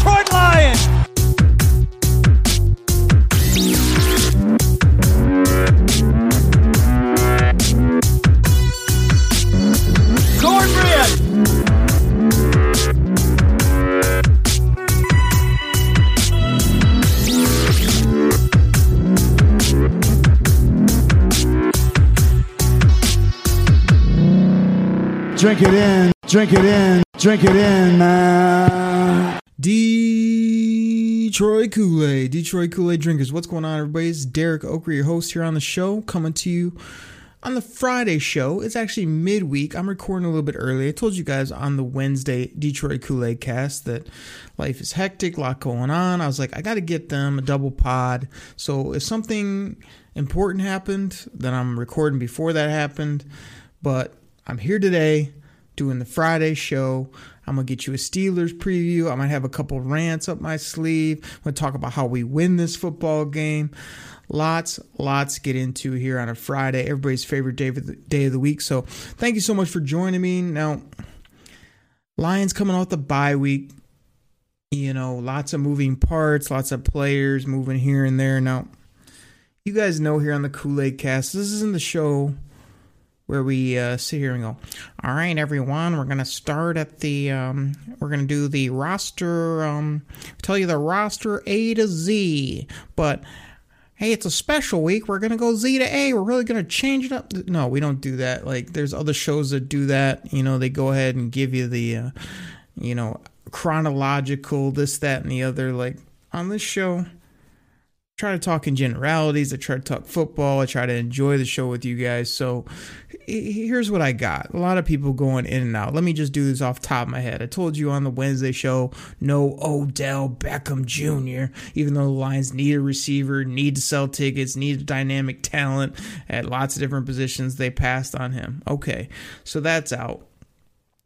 Detroit Lions! Drink it in. Drink it in. Drink it in, man. Detroit Kool Aid, Detroit Kool Aid drinkers. What's going on, everybody? It's Derek Oaker, your host here on the show, coming to you on the Friday show. It's actually midweek. I'm recording a little bit early. I told you guys on the Wednesday Detroit Kool Aid cast that life is hectic, a lot going on. I was like, I got to get them a double pod. So if something important happened, then I'm recording before that happened. But I'm here today doing the Friday show. I'm gonna get you a Steelers preview. I might have a couple rants up my sleeve. I'm gonna talk about how we win this football game. Lots, lots get into here on a Friday, everybody's favorite day of the day of the week. So thank you so much for joining me. Now, Lions coming off the bye week. You know, lots of moving parts, lots of players moving here and there. Now, you guys know here on the Kool Aid Cast, this isn't the show where we uh, sit here and go, all right, everyone, we're gonna start at the, um, we're gonna do the roster, um, tell you the roster A to Z, but hey, it's a special week. We're gonna go Z to A. We're really gonna change it up. No, we don't do that. Like, there's other shows that do that. You know, they go ahead and give you the, uh, you know, chronological this, that, and the other. Like on this show try to talk in generalities. I try to talk football. I try to enjoy the show with you guys. So here's what I got. A lot of people going in and out. Let me just do this off top of my head. I told you on the Wednesday show, no Odell Beckham Jr., even though the Lions need a receiver, need to sell tickets, need dynamic talent at lots of different positions. They passed on him. Okay, so that's out.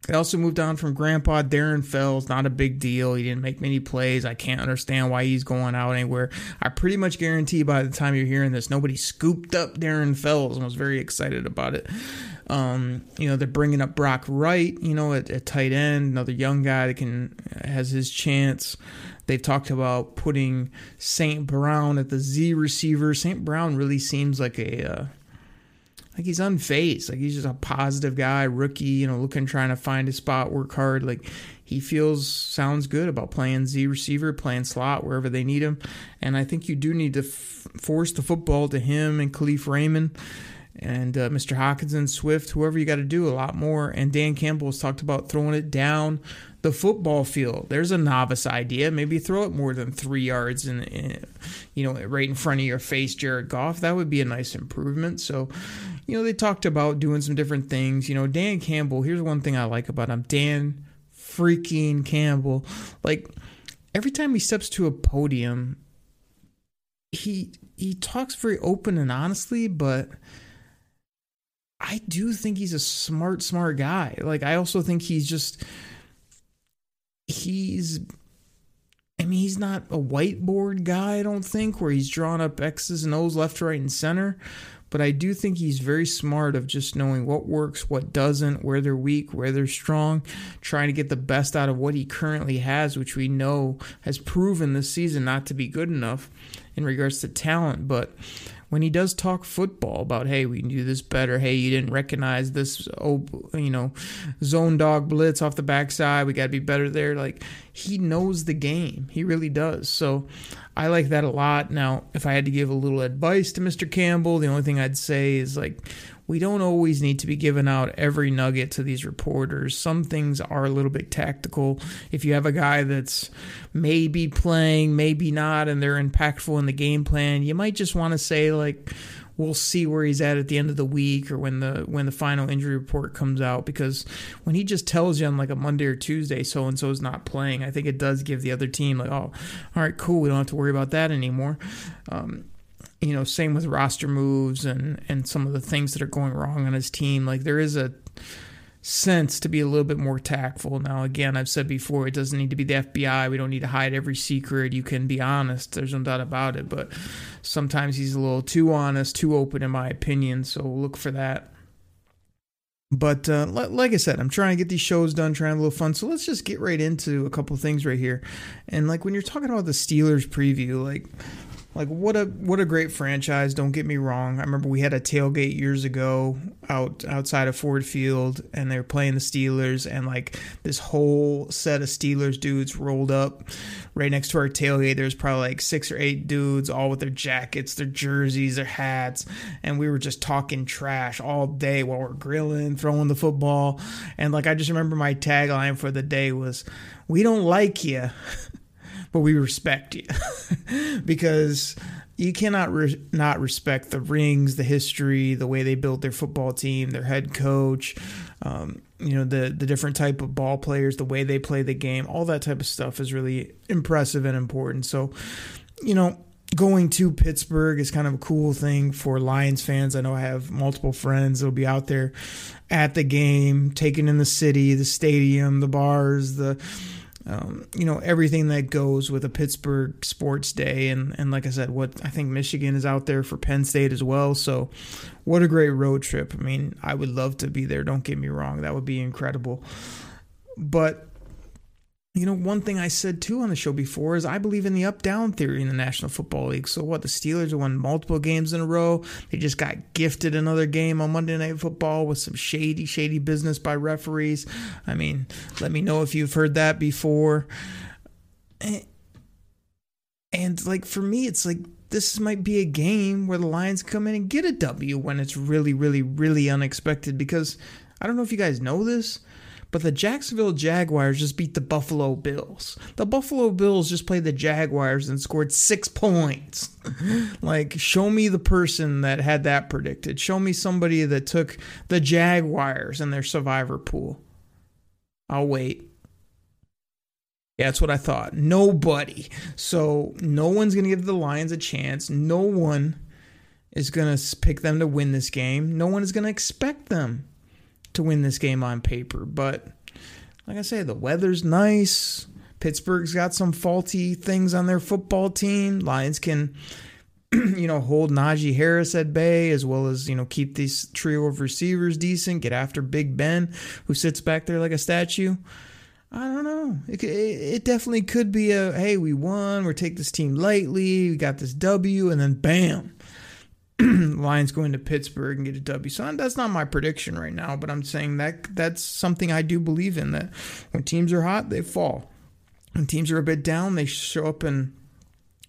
They also moved on from Grandpa Darren Fells. Not a big deal. He didn't make many plays. I can't understand why he's going out anywhere. I pretty much guarantee by the time you're hearing this, nobody scooped up Darren Fells and was very excited about it. Um, you know, they're bringing up Brock Wright, you know, at, at tight end, another young guy that can has his chance. They've talked about putting St. Brown at the Z receiver. St. Brown really seems like a uh, like he's unfazed. Like he's just a positive guy, rookie, you know, looking trying to find his spot, work hard. Like he feels sounds good about playing Z receiver, playing slot wherever they need him. And I think you do need to f- force the football to him and Kalif Raymond and uh, Mr. Hockenson, Swift, whoever you got to do a lot more. And Dan Campbell has talked about throwing it down the football field. There's a novice idea. Maybe throw it more than three yards and you know right in front of your face, Jared Goff. That would be a nice improvement. So, you know, they talked about doing some different things. You know, Dan Campbell. Here's one thing I like about him. Dan freaking Campbell. Like every time he steps to a podium, he he talks very open and honestly, but I do think he's a smart, smart guy. Like I also think he's just he's I mean, he's not a whiteboard guy, I don't think, where he's drawing up X's and O's left, right, and center. But I do think he's very smart of just knowing what works, what doesn't, where they're weak, where they're strong, trying to get the best out of what he currently has, which we know has proven this season not to be good enough in regards to talent. But when he does talk football about, hey, we can do this better. Hey, you didn't recognize this, oh, you know, zone dog blitz off the backside. We got to be better there. Like he knows the game. He really does. So I like that a lot. Now, if I had to give a little advice to Mr. Campbell, the only thing I'd say is like we don't always need to be giving out every nugget to these reporters. Some things are a little bit tactical. If you have a guy that's maybe playing, maybe not, and they're impactful in the game plan, you might just want to say like we'll see where he's at at the end of the week or when the when the final injury report comes out because when he just tells you on like a Monday or Tuesday so and so is not playing, I think it does give the other team like, oh, all right, cool, we don't have to worry about that anymore. Um, you know, same with roster moves and and some of the things that are going wrong on his team. Like there is a sense to be a little bit more tactful. Now, again, I've said before, it doesn't need to be the FBI. We don't need to hide every secret. You can be honest. There's no doubt about it. But sometimes he's a little too honest, too open, in my opinion. So look for that. But uh, like I said, I'm trying to get these shows done, trying to have a little fun. So let's just get right into a couple things right here. And like when you're talking about the Steelers preview, like like what a what a great franchise don't get me wrong. I remember we had a tailgate years ago out outside of ford field and they were playing the steelers and like this whole set of steelers dudes rolled up right next to our tailgate. There's probably like six or eight dudes all with their jackets their jerseys their hats and we were just talking trash all day while we're grilling throwing the football. And like i just remember my tagline for the day was we don't like you but we respect you because you cannot re- not respect the rings, the history, the way they built their football team, their head coach, um, you know, the the different type of ball players, the way they play the game, all that type of stuff is really impressive and important. So, you know, going to Pittsburgh is kind of a cool thing for Lions fans. I know I have multiple friends that'll be out there at the game, taking in the city, the stadium, the bars, the um, you know everything that goes with a Pittsburgh sports day, and and like I said, what I think Michigan is out there for Penn State as well. So, what a great road trip! I mean, I would love to be there. Don't get me wrong, that would be incredible. But you know, one thing I said too on the show before is I believe in the up down theory in the National Football League. So, what the Steelers won multiple games in a row. They just got gifted another game on Monday Night Football with some shady, shady business by referees. I mean, let me know if you've heard that before. And, and like, for me, it's like this might be a game where the Lions come in and get a W when it's really, really, really unexpected because I don't know if you guys know this but the Jacksonville Jaguars just beat the Buffalo Bills. The Buffalo Bills just played the Jaguars and scored six points. like, show me the person that had that predicted. Show me somebody that took the Jaguars in their survivor pool. I'll wait. Yeah, that's what I thought. Nobody. So, no one's going to give the Lions a chance. No one is going to pick them to win this game. No one is going to expect them to win this game on paper. But like I say, the weather's nice. Pittsburgh's got some faulty things on their football team. Lions can, you know, hold Najee Harris at bay as well as, you know, keep this trio of receivers decent, get after Big Ben, who sits back there like a statue. I don't know. It, it, definitely could be a hey, we won. We're take this team lightly. We got this W, and then bam, Lions going to Pittsburgh and get a W. So that's not my prediction right now, but I'm saying that that's something I do believe in. That when teams are hot, they fall. When teams are a bit down, they show up and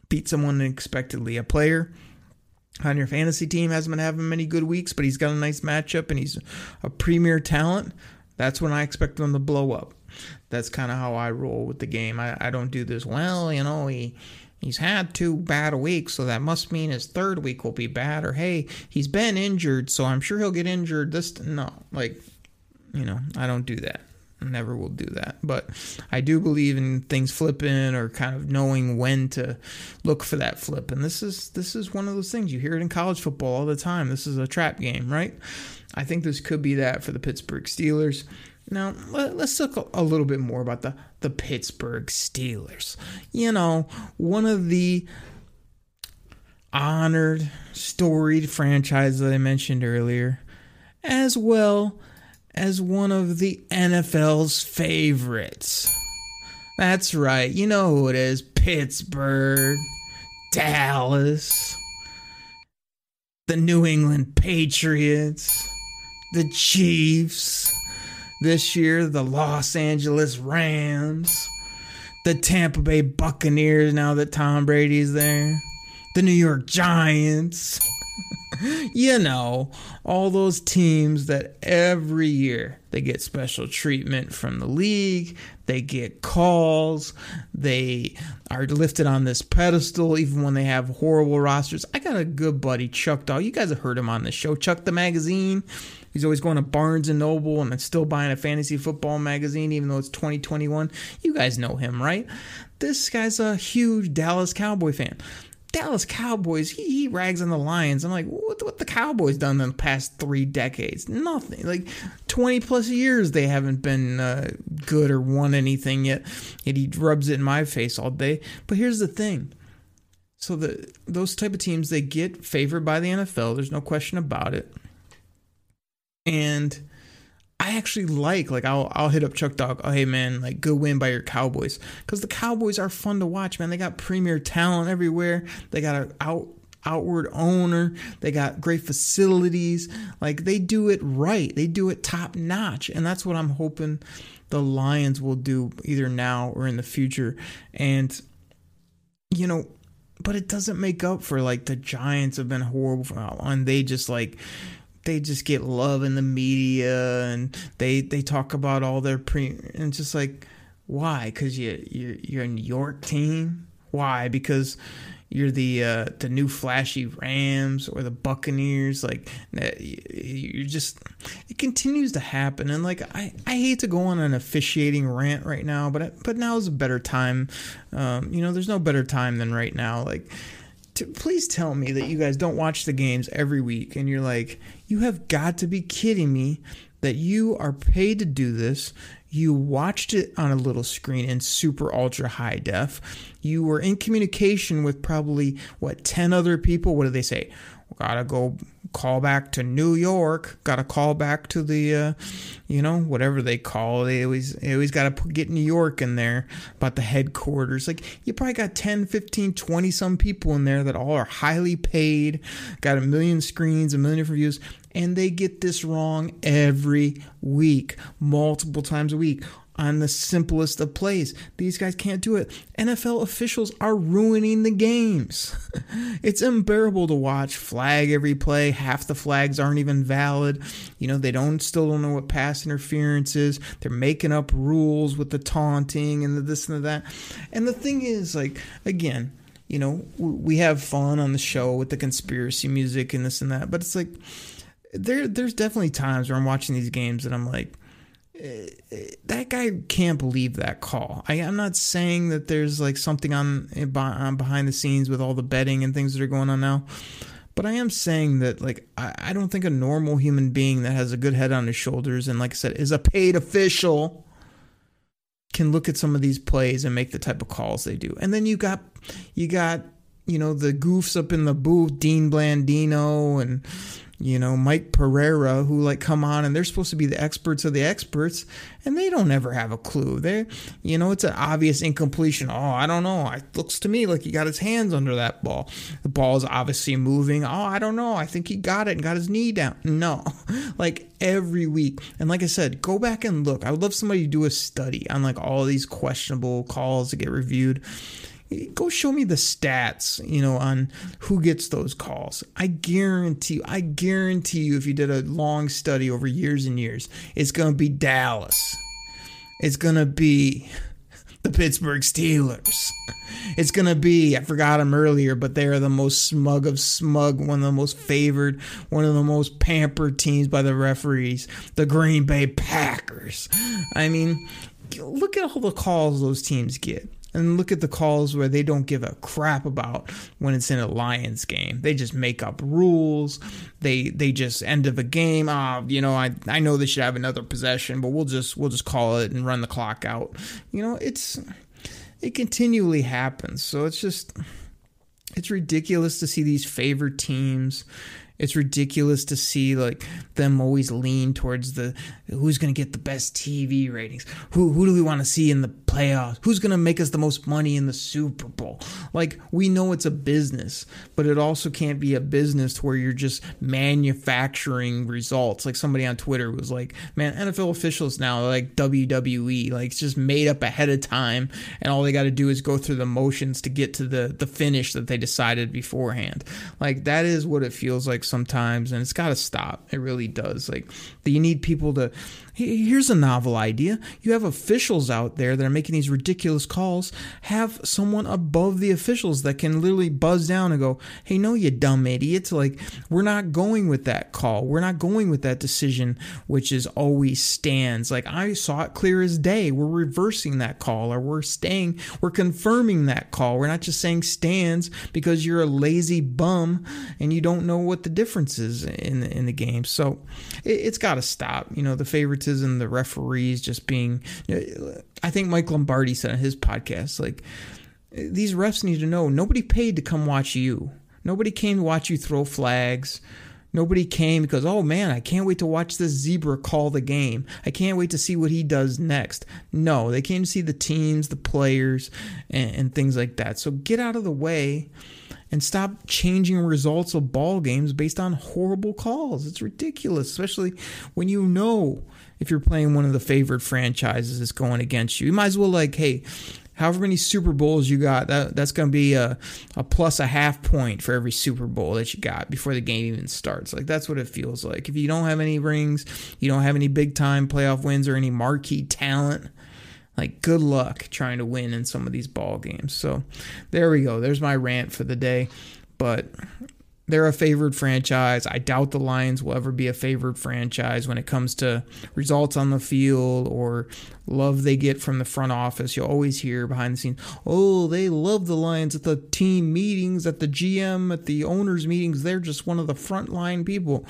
beat someone unexpectedly. A player on your fantasy team hasn't been having many good weeks, but he's got a nice matchup and he's a premier talent. That's when I expect them to blow up. That's kind of how I roll with the game. I, I don't do this, well, you know, he he's had two bad weeks, so that must mean his third week will be bad. Or hey, he's been injured, so I'm sure he'll get injured. This no, like you know, I don't do that. Never will do that. But I do believe in things flipping or kind of knowing when to look for that flip. And this is this is one of those things you hear it in college football all the time. This is a trap game, right? I think this could be that for the Pittsburgh Steelers. Now, let, us talk a little bit more about the, the Pittsburgh Steelers. You know, one of the honored, storied franchises that I mentioned earlier, as well as one of the NFL's favorites. That's right, you know who it is Pittsburgh, Dallas. the New England Patriots, the Chiefs, this year, the Los Angeles Rams, the Tampa Bay Buccaneers now that Tom Brady's there, the New York Giants. you know, all those teams that every year they get special treatment from the league, they get calls, they are lifted on this pedestal even when they have horrible rosters. I got a good buddy, Chuck Dog. You guys have heard him on the show, Chuck the Magazine. He's always going to Barnes and Noble and still buying a fantasy football magazine, even though it's 2021. You guys know him, right? This guy's a huge Dallas Cowboy fan. Dallas Cowboys, he, he, rags on the Lions. I'm like, what, what the Cowboys done in the past three decades? Nothing. Like 20 plus years they haven't been uh, good or won anything yet. And he rubs it in my face all day. But here's the thing. So the those type of teams they get favored by the NFL. There's no question about it. And I actually like like I'll I'll hit up Chuck Dog. Oh hey man, like good win by your Cowboys because the Cowboys are fun to watch, man. They got premier talent everywhere. They got an out outward owner. They got great facilities. Like they do it right. They do it top notch, and that's what I'm hoping the Lions will do either now or in the future. And you know, but it doesn't make up for like the Giants have been horrible and they just like they just get love in the media and they they talk about all their pre and just like why because you you're, you're a new york team why because you're the uh, the new flashy Rams or the Buccaneers. Like you're just it continues to happen, and like I, I hate to go on an officiating rant right now, but but now is a better time. Um, you know, there's no better time than right now. Like to, please tell me that you guys don't watch the games every week and you're like, you have got to be kidding me that you are paid to do this. You watched it on a little screen in super ultra high def. You were in communication with probably, what, 10 other people? What do they say? Gotta go call back to New York. Got to call back to the, uh, you know, whatever they call. It. They always always got to get New York in there about the headquarters. Like you probably got 10, 15, 20 some people in there that all are highly paid, got a million screens, a million different views, and they get this wrong every week, multiple times a week on the simplest of plays. These guys can't do it. NFL officials are ruining the games. it's unbearable to watch flag every play. Half the flags aren't even valid. You know, they don't still don't know what pass interference is. They're making up rules with the taunting and the this and the that. And the thing is, like, again, you know, we have fun on the show with the conspiracy music and this and that, but it's like there there's definitely times where I'm watching these games and I'm like, that guy can't believe that call. I, am not saying that there's like something on, on behind the scenes with all the betting and things that are going on now, but I am saying that like I, I don't think a normal human being that has a good head on his shoulders and like I said is a paid official can look at some of these plays and make the type of calls they do. And then you got you got you know the goofs up in the booth, Dean Blandino and you know, Mike Pereira, who like come on and they're supposed to be the experts of the experts, and they don't ever have a clue. They, you know, it's an obvious incompletion. Oh, I don't know. It looks to me like he got his hands under that ball. The ball is obviously moving. Oh, I don't know. I think he got it and got his knee down. No, like every week. And like I said, go back and look. I would love somebody to do a study on like all these questionable calls to get reviewed go show me the stats, you know, on who gets those calls. I guarantee you, I guarantee you, if you did a long study over years and years, it's going to be Dallas. It's going to be the Pittsburgh Steelers. It's going to be, I forgot them earlier, but they are the most smug of smug, one of the most favored, one of the most pampered teams by the referees, the Green Bay Packers. I mean, look at all the calls those teams get and look at the calls where they don't give a crap about when it's in a Lions game. They just make up rules. They they just end of a game. Ah, you know, I I know they should have another possession, but we'll just we'll just call it and run the clock out. You know, it's it continually happens. So it's just it's ridiculous to see these favored teams It's ridiculous to see like them always lean towards the who's going to get the best TV ratings. Who who do we want to see in the playoffs? Who's going to make us the most money in the Super Bowl? Like we know it's a business, but it also can't be a business where you're just manufacturing results. Like somebody on Twitter was like, "Man, NFL officials now like WWE, like it's just made up ahead of time and all they got to do is go through the motions to get to the the finish that they decided beforehand." Like that is what it feels like sometimes and it's got to stop. It really does. Like you need people to here's a novel idea. You have officials out there that are making these ridiculous calls. Have someone above the officials that can literally buzz down and go hey no you dumb idiots. Like we're not going with that call. We're not going with that decision which is always stands. Like i saw it clear as day. We're reversing that call or we're staying we're confirming that call. We're not just saying stands because you're a lazy bum and you don't know what the differences in in the game. So it, has got to stop. You know, the favoritism, the referees just being. I think Mike Lombardi said on his podcast, like these refs need to know nobody paid to come watch you. Nobody came to watch you throw flags. Nobody came because, oh man, I can't wait to watch this zebra call the game. I can't wait to see what he does next. No, they came to see the teams, the players, and, and things like that. So get out of the way and stop changing results of ball games based on horrible calls. It's ridiculous, especially when you know if you're playing one of the favorite franchises that's going against you. You might as well like, hey, however many Super Bowls you got, that, that's going to be a, a plus a half point for every Super Bowl that you got before the game even starts. Like, that's what it feels like. If you don't have any rings, you don't have any big time playoff wins or any marquee talent, like, good luck trying to win in some of these ball games. So, there we go. There's my rant for the day. But they're a favored franchise. I doubt the Lions will ever be a favored franchise when it comes to results on the field or love they get from the front office. You'll always hear behind the scenes, oh, they love the Lions at the team meetings, at the GM, at the owners' meetings. They're just one of the frontline people.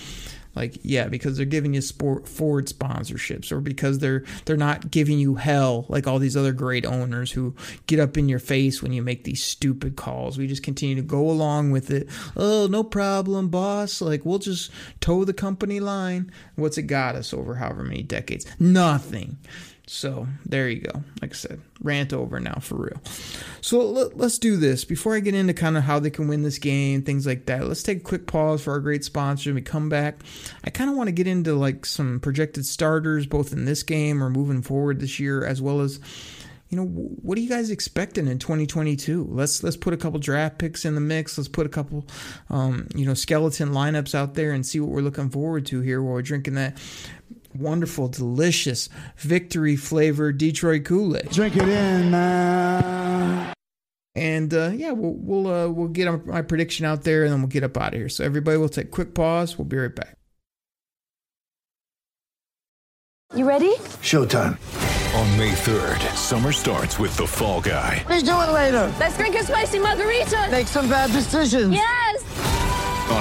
Like, yeah, because they're giving you sport Ford sponsorships, or because they're they're not giving you hell like all these other great owners who get up in your face when you make these stupid calls. We just continue to go along with it. Oh, no problem, boss. Like, we'll just toe the company line. What's it got us over however many decades? Nothing. So there you go. Like I said, rant over now for real. So let, us do this. Before I get into kind of how they can win this game, things like that, let's take a quick pause for our great sponsor. When we come back, I kind of want to get into like some projected starters, both in this game or moving forward this year, as well as you know what are you guys expecting in 2022 let's let's put a couple draft picks in the mix let's put a couple um, you know skeleton lineups out there and see what we're looking forward to here while we're drinking that wonderful, delicious, victory flavored Detroit Kool Aid. Drink it in, man. And uh, yeah, we'll we'll uh, we'll get my prediction out there, and then we'll get up out of here. So everybody, we'll take a quick pause. We'll be right back. You ready? Showtime. On May 3rd, summer starts with the Fall Guy. Let's do it later. Let's drink a spicy margarita. Make some bad decisions. Yes.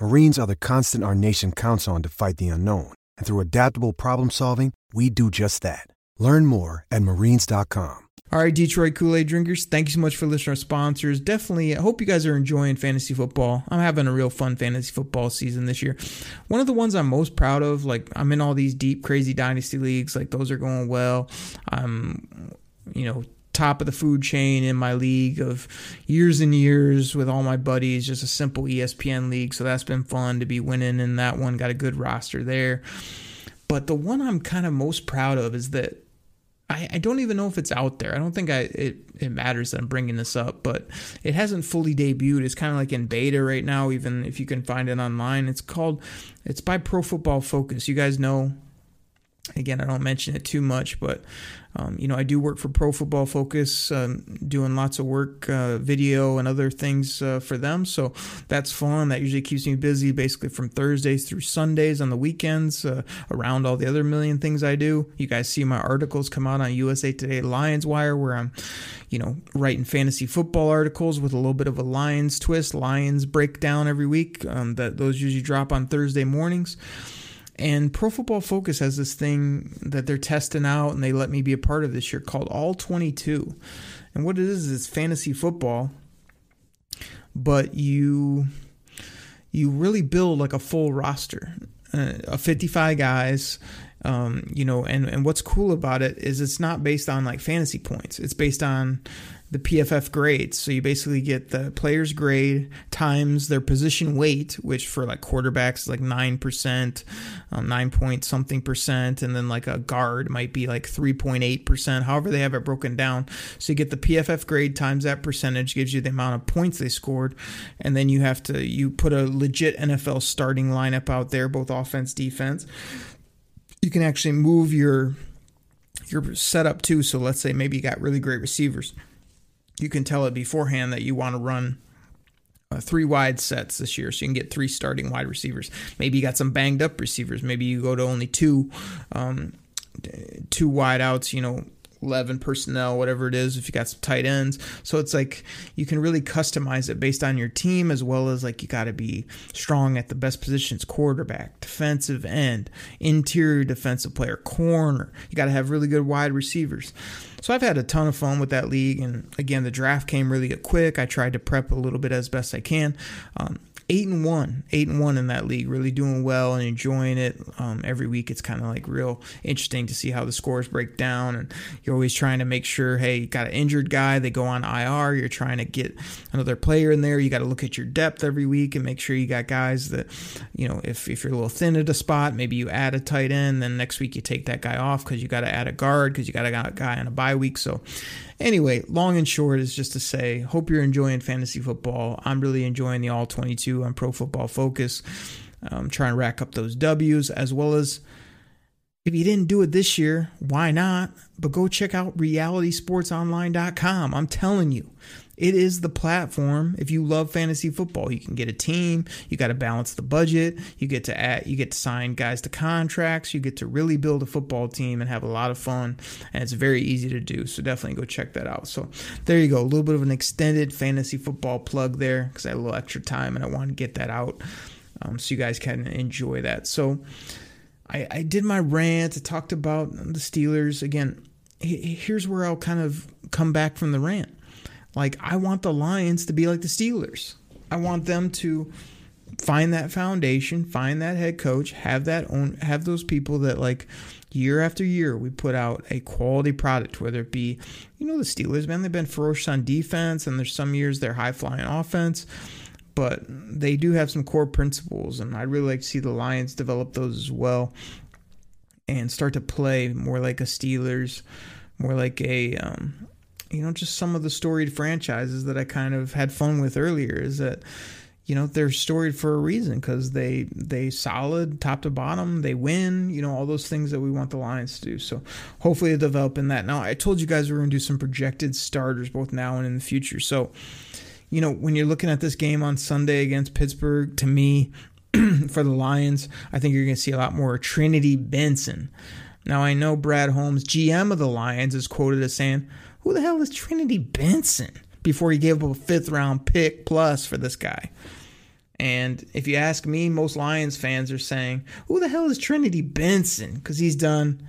Marines are the constant our nation counts on to fight the unknown. And through adaptable problem solving, we do just that. Learn more at marines.com. All right, Detroit Kool Aid drinkers, thank you so much for listening to our sponsors. Definitely, I hope you guys are enjoying fantasy football. I'm having a real fun fantasy football season this year. One of the ones I'm most proud of, like, I'm in all these deep, crazy dynasty leagues, like, those are going well. I'm, you know, top of the food chain in my league of years and years with all my buddies, just a simple ESPN league. So that's been fun to be winning in that one. Got a good roster there. But the one I'm kind of most proud of is that I, I don't even know if it's out there. I don't think I it, it matters that I'm bringing this up, but it hasn't fully debuted. It's kind of like in beta right now, even if you can find it online. It's called, it's by Pro Football Focus. You guys know again, I don't mention it too much, but um, you know, I do work for Pro Football Focus, um, doing lots of work, uh, video and other things uh, for them. So that's fun. That usually keeps me busy, basically from Thursdays through Sundays on the weekends, uh, around all the other million things I do. You guys see my articles come out on USA Today Lions Wire, where I'm, you know, writing fantasy football articles with a little bit of a Lions twist, Lions breakdown every week. Um, that those usually drop on Thursday mornings. And Pro Football Focus has this thing that they're testing out and they let me be a part of this year called All 22. And what it is is fantasy football, but you you really build like a full roster uh, of 55 guys um, you know and, and what's cool about it is it's not based on like fantasy points it's based on the PFF grades. So you basically get the player's grade times their position weight, which for like quarterbacks is like 9%, um, 9 point something percent. And then like a guard might be like 3.8%, however they have it broken down. So you get the PFF grade times that percentage gives you the amount of points they scored. And then you have to, you put a legit NFL starting lineup out there, both offense, defense. You can actually move your, your setup too. So let's say maybe you got really great receivers you can tell it beforehand that you want to run uh, three wide sets this year, so you can get three starting wide receivers. Maybe you got some banged up receivers. Maybe you go to only two, um, two wide outs. You know, 11 personnel, whatever it is, if you got some tight ends. So it's like you can really customize it based on your team as well as like you got to be strong at the best positions quarterback, defensive end, interior defensive player, corner. You got to have really good wide receivers. So I've had a ton of fun with that league. And again, the draft came really quick. I tried to prep a little bit as best I can. Um, eight and one, eight and one in that league, really doing well and enjoying it. Um, every week, it's kind of like real interesting to see how the scores break down, and you're always trying to make sure, hey, you got an injured guy, they go on IR. You're trying to get another player in there. You got to look at your depth every week and make sure you got guys that, you know, if if you're a little thin at a spot, maybe you add a tight end. Then next week you take that guy off because you got to add a guard because you got a guy on a bye week. So Anyway, long and short is just to say, hope you're enjoying fantasy football. I'm really enjoying the All 22 on Pro Football Focus. I'm trying to rack up those W's as well as if you didn't do it this year, why not? But go check out realitysportsonline.com. I'm telling you, it is the platform. If you love fantasy football, you can get a team. You got to balance the budget. You get to add, you get to sign guys to contracts. You get to really build a football team and have a lot of fun. And it's very easy to do. So definitely go check that out. So there you go. A little bit of an extended fantasy football plug there because I had a little extra time and I wanted to get that out um, so you guys can enjoy that. So I, I did my rant. I talked about the Steelers again. Here's where I'll kind of come back from the rant. Like, I want the Lions to be like the Steelers. I want them to find that foundation, find that head coach, have that own, have those people that like year after year we put out a quality product, whether it be, you know, the Steelers, man, they've been ferocious on defense, and there's some years they're high flying offense, but they do have some core principles, and I'd really like to see the Lions develop those as well and start to play more like a Steelers, more like a um, you know, just some of the storied franchises that I kind of had fun with earlier is that, you know they're storied for a reason because they they solid top to bottom they win you know all those things that we want the lions to do. So hopefully they develop in that. Now i told you guys we are going to do some projected starters both now and in the future. So you know when you're looking at this game on sunday against pittsburgh to me for the lions i think you're going to see a lot more trinity benson. Now i know brad holmes gm of the lions is quoted as saying who the hell is trinity benson before he gave up a fifth round pick plus for this guy. And if you ask me, most Lions fans are saying, Who the hell is Trinity Benson? Because he's done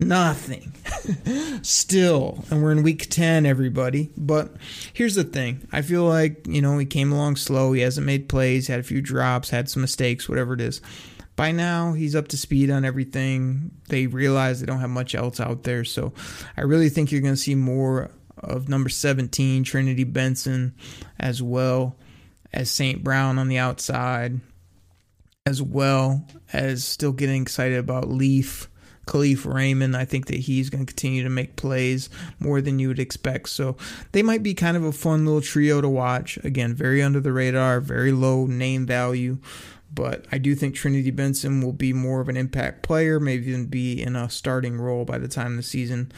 nothing still. And we're in week 10, everybody. But here's the thing I feel like, you know, he came along slow. He hasn't made plays, had a few drops, had some mistakes, whatever it is. By now, he's up to speed on everything. They realize they don't have much else out there. So I really think you're going to see more of number 17, Trinity Benson, as well as St. Brown on the outside, as well as still getting excited about Leaf. Kalif Raymond, I think that he's going to continue to make plays more than you would expect. So they might be kind of a fun little trio to watch. Again, very under the radar, very low name value. But I do think Trinity Benson will be more of an impact player, maybe even be in a starting role by the time the season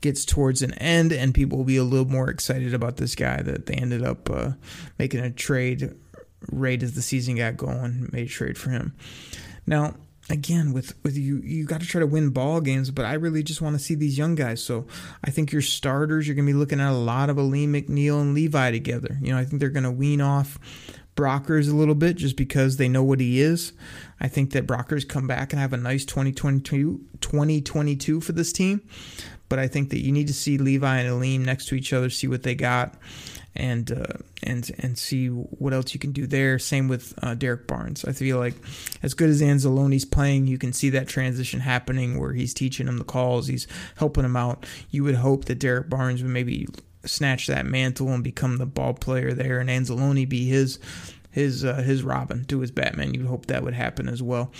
gets towards an end, and people will be a little more excited about this guy that they ended up uh, making a trade right as the season got going, made a trade for him. Now, again, with with you, you got to try to win ball games, but I really just want to see these young guys. So I think your starters, you're going to be looking at a lot of Alim McNeill and Levi together. You know, I think they're going to wean off Brockers a little bit just because they know what he is. I think that Brockers come back and have a nice 2022, 2022 for this team. But I think that you need to see Levi and Alim next to each other, see what they got, and uh, and and see what else you can do there. Same with uh, Derrick Barnes. I feel like as good as Anzalone's playing, you can see that transition happening where he's teaching him the calls, he's helping him out. You would hope that Derrick Barnes would maybe snatch that mantle and become the ball player there, and Anzalone be his his uh, his Robin to his Batman. You'd hope that would happen as well.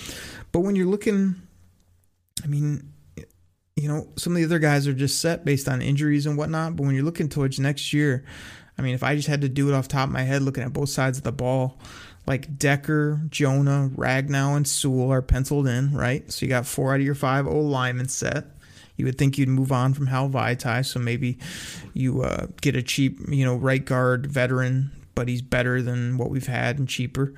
But when you're looking, I mean, you know, some of the other guys are just set based on injuries and whatnot. But when you're looking towards next year, I mean, if I just had to do it off top of my head, looking at both sides of the ball, like Decker, Jonah, Ragnow, and Sewell are penciled in, right? So you got four out of your five O linemen set. You would think you'd move on from Hal Vaitai, so maybe you uh, get a cheap, you know, right guard veteran, but he's better than what we've had and cheaper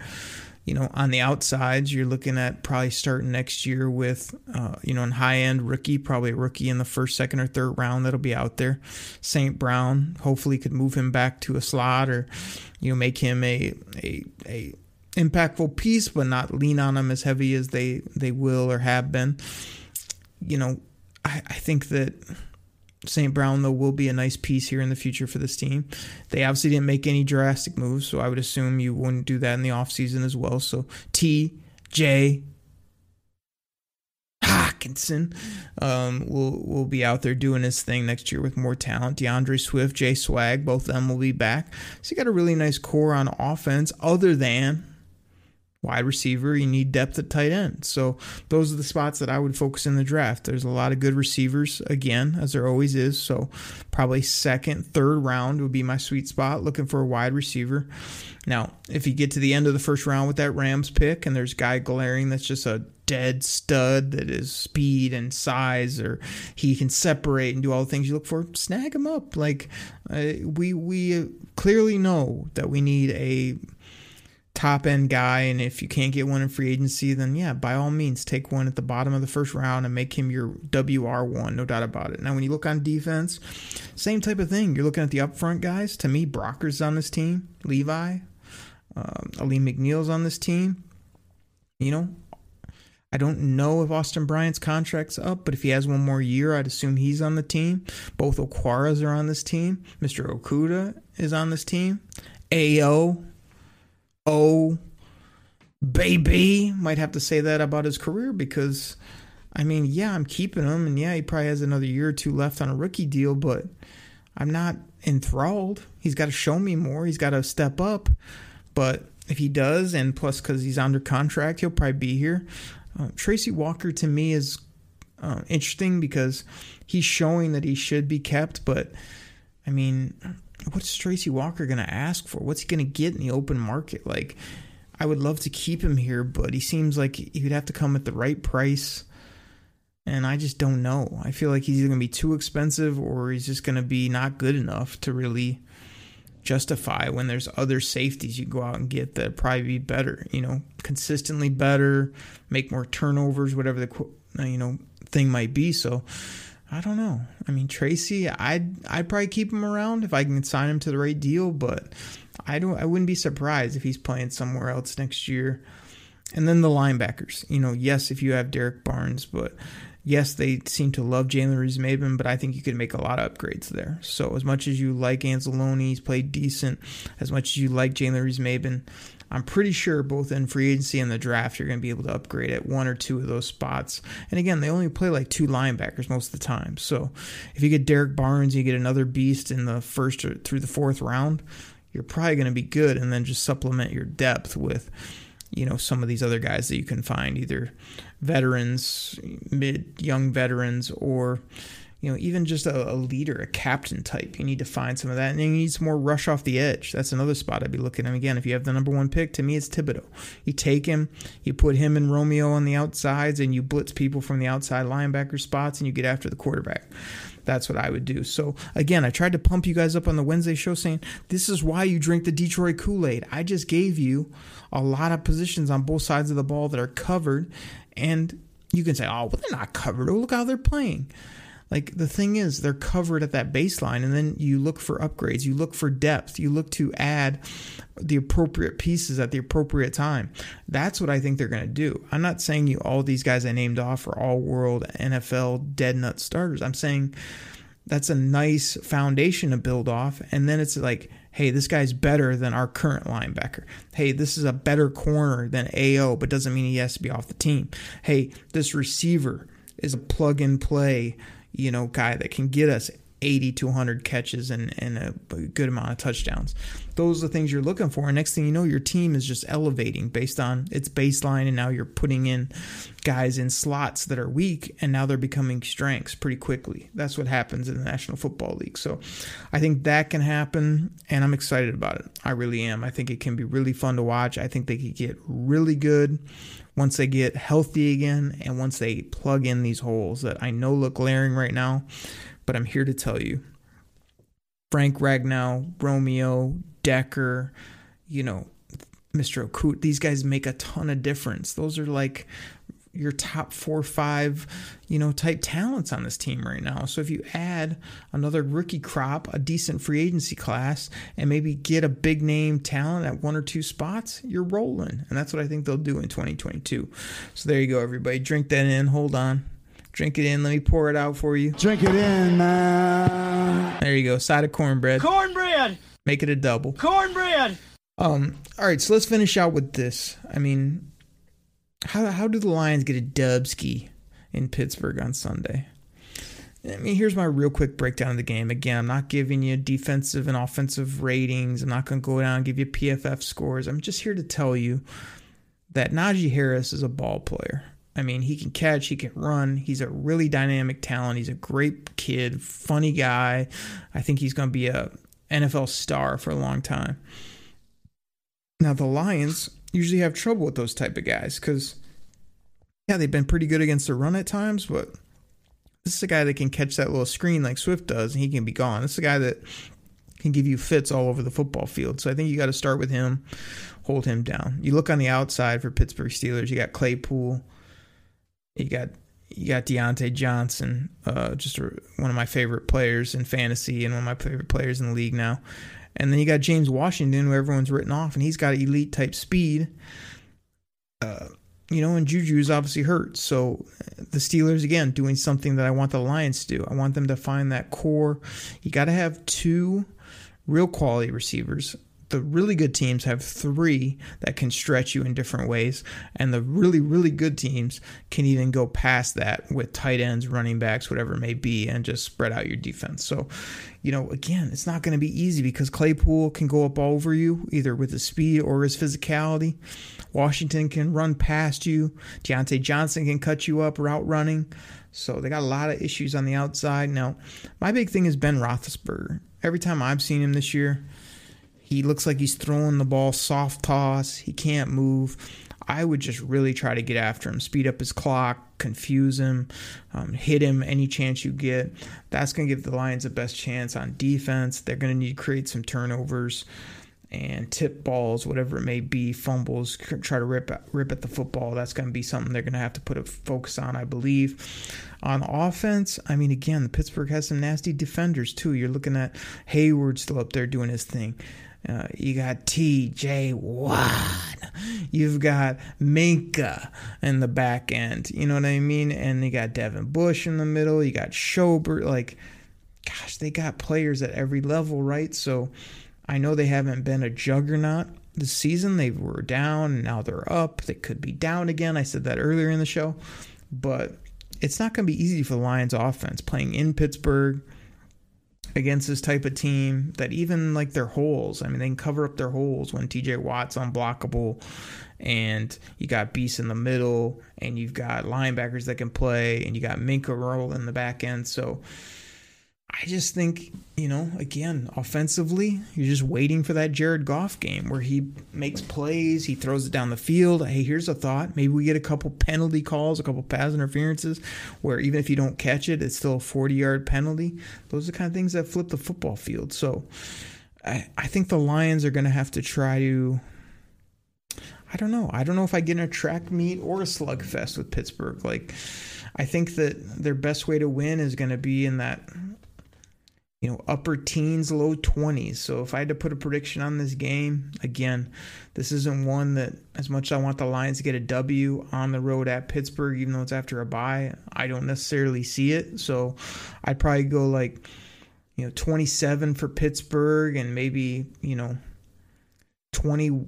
you know, on the outsides, you're looking at probably starting next year with, uh, you know, a high end rookie, probably a rookie in the first, second, or third round that'll be out there. St. Brown, hopefully, could move him back to a slot or, you know, make him a a a impactful piece, but not lean on him as heavy as they they will or have been. You know, I, I think that St. Brown, though, will be a nice piece here in the future for this team. They obviously didn't make any drastic moves, so I would assume you wouldn't do that in the offseason as well. So T, J, Hockenson um, will will be out there doing his thing next year with more talent. D'Andre Swift, Jay Swag, both of them will be back. So you got a really nice core on offense, other than wide receiver, you need depth at tight end. So those are the spots that I would focus in the draft. There's a lot of good receivers, again, as there always is. So probably second, third round would be my sweet spot, looking for a wide receiver. Now, if you get to the end of the first round with that Rams pick and there's guy glaring that's just a dead stud that is speed and size or he can separate and do all the things you look for, snag him up. Like uh, we we clearly know that we need a top end guy, and if you can't get one in free agency, then yeah, by all means, take one at the bottom of the first round and make him your WR1, no doubt about it. Now, when you look on defense, same type of thing. You're looking at the upfront guys. To me, Brocker's on this team, Levi, um, Alim McNeill's on this team. You know, I don't know if Austin Bryant's contract's up, but if he has one more year, I'd assume he's on the team. Both Okwaras are on this team. Mr. Okudah is on this team. AO oh, baby. Might have to say that about his career because, I mean, yeah, I'm keeping him, and yeah, he probably has another year or two left on a rookie deal, but I'm not enthralled. He's got to show me more. He's got to step up. But if he does, and plus because he's under contract, he'll probably be here. Uh, Tracy Walker to me is uh, interesting because he's showing that he should be kept, but I mean, what's Tracy Walker going to ask for? What's he going to get in the open market? Like, I would love to keep him here, but he seems like he would have to come at the right price. And I just don't know. I feel like he's either going to be too expensive or he's just going to be not good enough to really justify when there's other safeties you go out and get that probably be better, you know, consistently better, make more turnovers, whatever the you know thing might be. So I don't know. I mean, Tracy, I'd I'd probably keep him around if I can sign him to the right deal, but I don't. I wouldn't be surprised if he's playing somewhere else next year. And then the linebackers, you know, yes, if you have Derrick Barnes, but yes, they seem to love Jalen Reeves-Maybin, but I think you could make a lot of upgrades there. So as much as you like Anzalone, he's played decent. As much as you like Jalen Reeves-Maybin, I'm pretty sure both in free agency and the draft, you're going to be able to upgrade at one or two of those spots. And again, they only play like two linebackers most of the time. So if you get Derrick Barnes, you get another beast in the first or through the fourth round, you're probably going to be good. And then just supplement your depth with you know some of these other guys that you can find either veterans mid young veterans or you know even just a, a, leader a captain type you need to find some of that and then you need some more rush off the edge that's another spot i'd be looking at again if you have the number one pick to me it's Thibodeaux. you take him you put him and romeo on the outsides and you blitz people from the outside linebacker spots and you get after the quarterback that's what I would do. So again, I tried to pump you guys up on the Wednesday show saying this is why you drink the Detroit Kool-Aid. I just gave you a lot of positions on both sides of the ball that are covered and you can say, "Oh, well they're not covered. Oh, look how they're playing." Like the thing is, they're covered at that baseline, and then you look for upgrades, you look for depth, you look to add the appropriate pieces at the appropriate time. That's what I think they're going to do. I'm not saying you all these guys I named off are all world NFL dead nut starters. I'm saying that's a nice foundation to build off, and then it's like, hey, this guy's better than our current linebacker. Hey, this is a better corner than AO, but doesn't mean he has to be off the team. Hey, this receiver is a plug and play you know, guy that can get us 80 to 100 catches and, and a good amount of touchdowns. Those are the things you're looking for. And next thing you know, your team is just elevating based on its baseline. And now you're putting in guys in slots that are weak, and now they're becoming strengths pretty quickly. That's what happens in the National Football League. So I think that can happen, and I'm excited about it. I really am. I think it can be really fun to watch. I think they could get really good once they get healthy again and once they plug in these holes that I know look glaring right now, but I'm here to tell you Frank Ragnow, Romeo, Decker, you know, Mr. Okudah, these guys make a ton of difference. Those are like your top four five, you know, type talents on this team right now. So if you add another rookie crop, a decent free agency class, and maybe get a big name talent at one or two spots, you're rolling. And that's what I think they'll do in 2022. So there you go, everybody. Drink that in. Hold on. Drink it in. Let me pour it out for you. Drink it in, man. There you go. Side of cornbread. Cornbread. Make it a double. Cornbread. Um. All right. So let's finish out with this. I mean, how how do the Lions get a dubski in Pittsburgh on Sunday? I mean, here's my real quick breakdown of the game. Again, I'm not giving you defensive and offensive ratings. I'm not going to go down and give you PFF scores. I'm just here to tell you that Najee Harris is a ball player. I mean, he can catch, he can run. He's a really dynamic talent. He's a great kid, funny guy. I think he's going to be a NFL star for a long time. Now, the Lions usually have trouble with those type of guys because, yeah, they've been pretty good against the run at times, but this is a guy that can catch that little screen like Swift does, and he can be gone. This is a guy that can give you fits all over the football field. So I think you got to start with him, hold him down. You look on the outside for Pittsburgh Steelers. You got Claypool, you got you got Diontae Johnson, uh, just a, one of my favorite players in fantasy and one of my favorite players in the league now. And then you got James Washington, who everyone's written off, and he's got elite type speed. Uh, you know, and Juju's obviously hurt. So the Steelers, again, doing something that I want the Lions to do. I want them to find that core. You got to have two real quality receivers the really good teams have three that can stretch you in different ways, and the really, really good teams can even go past that with tight ends, running backs, whatever it may be, and just spread out your defense. So, you know, again, it's not going to be easy because Claypool can go up all over you either with his speed or his physicality. Washington can run past you. Diontae Johnson can cut you up route running. So they got a lot of issues on the outside. Now, my big thing is Ben Roethlisberger. Every time I've seen him this year, he looks like he's throwing the ball soft toss. He can't move. I would just really try to get after him, speed up his clock, confuse him, um, hit him any chance you get. That's going to give the Lions the best chance on defense. They're going to need to create some turnovers and tip balls, whatever it may be, fumbles, try to rip rip at the football. That's going to be something they're going to have to put a focus on, I believe. On offense, I mean, again, Pittsburgh has some nasty defenders too. You're looking at Heyward still up there doing his thing. Uh, you got T.J. Watt. You've got Minkah in the back end. You know what I mean? And you got Devin Bush in the middle. You got Schobert. Like, gosh, they got players at every level, right? So I know they haven't been a juggernaut this season. They were down and now they're up. They could be down again. I said that earlier in the show. But it's not going to be easy for the Lions offense playing in Pittsburgh against this type of team that even like their holes, I mean, they can cover up their holes when TJ Watt's unblockable and you got Beast in the middle and you've got linebackers that can play and you got Minkah roll in the back end. So, I just think, you know, again, offensively, you're just waiting for that Jared Goff game where he makes plays, he throws it down the field. Hey, here's a thought. Maybe we get a couple penalty calls, a couple pass interferences where even if you don't catch it, it's still a 40 yard penalty. Those are the kind of things that flip the football field. So I, I think the Lions are going to have to try to. I don't know. I don't know if I get in a track meet or a slugfest with Pittsburgh. Like, I think that their best way to win is going to be in that you know, upper teens, low 20s. So if I had to put a prediction on this game, again, this isn't one that, as much as I want the Lions to get a W on the road at Pittsburgh, even though it's after a bye, I don't necessarily see it. So I'd probably go like, you know, 27 for Pittsburgh and maybe, you know, 20,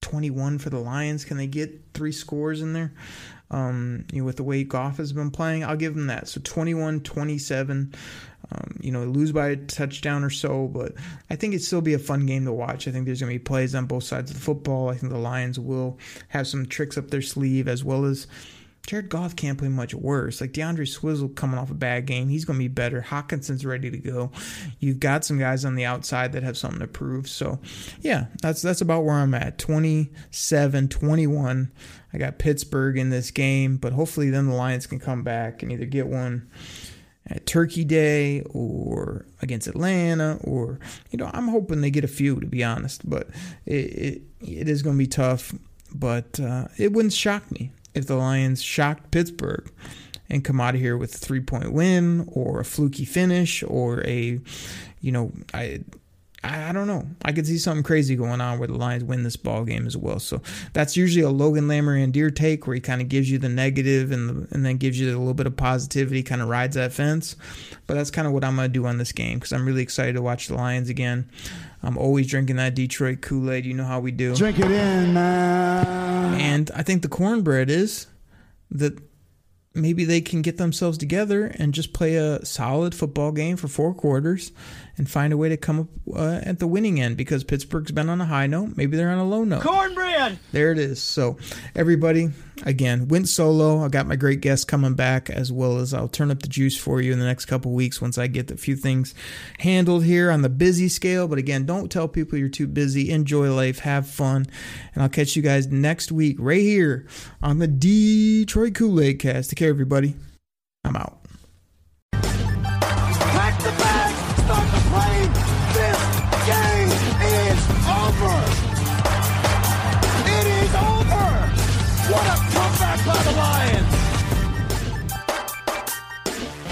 21 for the Lions. Can they get three scores in there? Um, you know, with the way Goff has been playing, I'll give them that. So 21 27. Um, you know, lose by a touchdown or so, but I think it'd still be a fun game to watch. I think there's going to be plays on both sides of the football. I think the Lions will have some tricks up their sleeve as well as Jared Goff can't play much worse. Like D'Andre Swizzle coming off a bad game, he's going to be better. Hockenson's ready to go. You've got some guys on the outside that have something to prove. So, yeah, that's that's about where I'm at. 27 21. I got Pittsburgh in this game, but hopefully then the Lions can come back and either get one at Turkey Day or against Atlanta, or you know, I'm hoping they get a few to be honest. But it it, it is going to be tough. But uh, it wouldn't shock me if the Lions shocked Pittsburgh and come out of here with a three point win or a fluky finish or a, you know, I I don't know. I could see something crazy going on where the Lions win this ball game as well. So that's usually a Logan Lamorandier take where he kind of gives you the negative and the, and then gives you a little bit of positivity, kind of rides that fence. But that's kind of what I'm going to do on this game because I'm really excited to watch the Lions again. I'm always drinking that Detroit Kool Aid. You know how we do. Drink it in, man. And I think the cornbread is that maybe they can get themselves together and just play a solid football game for four quarters and find a way to come up uh, at the winning end because Pittsburgh's been on a high note. Maybe they're on a low note. Cornbread! There it is. So, everybody, again, went solo. I got my great guest coming back as well as I'll turn up the juice for you in the next couple weeks once I get a few things handled here on the busy scale. But again, don't tell people you're too busy. Enjoy life, have fun, and I'll catch you guys next week right here on the Detroit Kool Aid Cast. Take care, everybody. I'm out.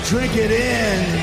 Drink it in.